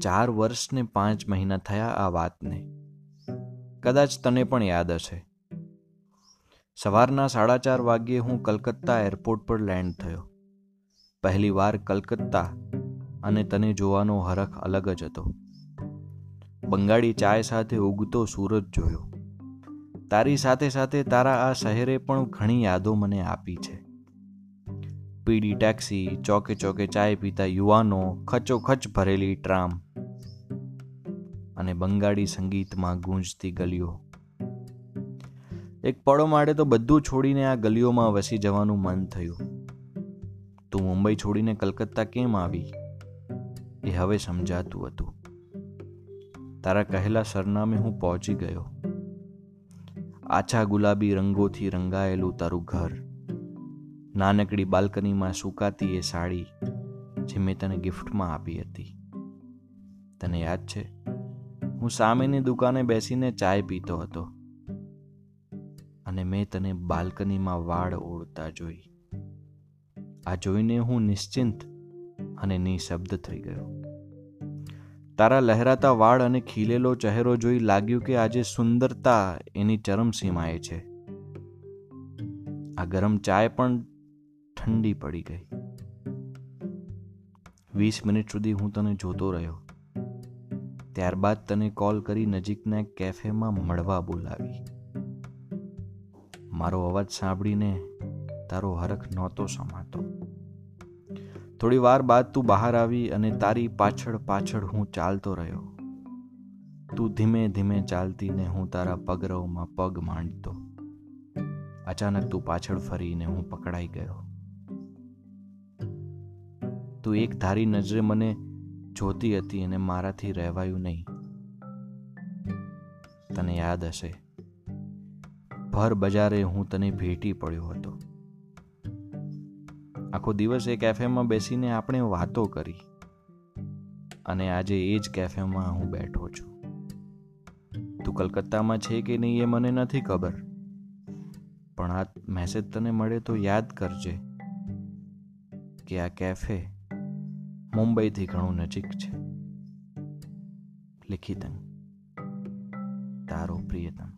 ચાર વર્ષ ને પાંચ મહિના થયા આ વાતને. કદાચ તને પણ યાદ હશે. સવારના સાડા ચાર વાગ્યે હું કલકત્તા એરપોર્ટ પર લેન્ડ થયો. પહેલી વાર કલકત્તા અને તને જોવાનો હરખ અલગ જ હતો. બંગાળી ચાય સાથે ઉગતો સૂરજ જોયો. તારી સાથે સાથે તારા આ શહેરે પણ ઘણી યાદો મને આપી છે. પીડી ટેક્સી, ચોકે ચોકે ચાય પીતા યુવાનો, ખચોખચ ભરેલી ટ્રામ અને બંગાળી સંગીતમાં ગૂંજતી ગલીઓ. એક પળો માટે તો બધું છોડીને આ ગલીઓમાં વસી જવાનું મન થયું. તું મુંબઈ છોડીને કલકત્તા કેમ આવી? એ હવે સમજાતું હતું. તારા કહેલા સરનામે હું પહોંચી ગયો. આછા ગુલાબી રંગોથી રંગાયેલું તારું ઘર. નાનકડી બાલ્કનીમાં સુકાતી એ સાડી જે મેં તને ગિફ્ટમાં આપી હતી. તને યાદ છે? હું સામેની દુકાને બેસીને ચાય પીતો હતો અને મેં તને બાલ્કનીમાં વાળ ઓળતા જોઈ. આ જોઈને હું નિશ્ચિંત અને નિશબ્દ થઈ ગયો. તારા લહેરાતા વાળ અને ખીલેલો ચહેરો જોઈ લાગ્યું કે આજે સુંદરતા એની ચરમસીમાએ છે. આ ગરમ ચાય પણ ઠંડી પડી ગઈ. વીસ મિનિટ સુધી હું તને જોતો રહ્યો. ત્યારબાદ તને કોલ કરી નજીકના કેફેમાં મળવા બોલાવી. મારો અવાજ સાંભળીને તારો હરખ નહોતો સમાતો. થોડી વાર બાદ તું બહાર આવી અને તારી પાછળ પાછળ હું ચાલતો રહ્યો. તું ધીમે ધીમે ચાલતી ને હું તારા પગરવમાં પગ માંડતો. અચાનક તું પાછળ ફરીને હું પકડાઈ ગયો. તું એક ધારી નજરે મને જોતી હતી અને મારાથી રહેવાયું નહીં. તને યાદ હશે. ભર બજારે હું તને ભેટી પડ્યો હતો. આખો દિવસ એ કેફેમાં બેસીને આપણે વાતો કરી. અને આજે એ જ કેફેમાં હું બેઠો છું. તું કલકત્તામાં છે કે નહીં એ મને નથી ખબર. પણ આ મેસેજ તને મળે તો યાદ કરજે કે આ કેફે મુંબઈથી ઘણું નજીક છે. લિખિતન તારો પ્રિયતમ.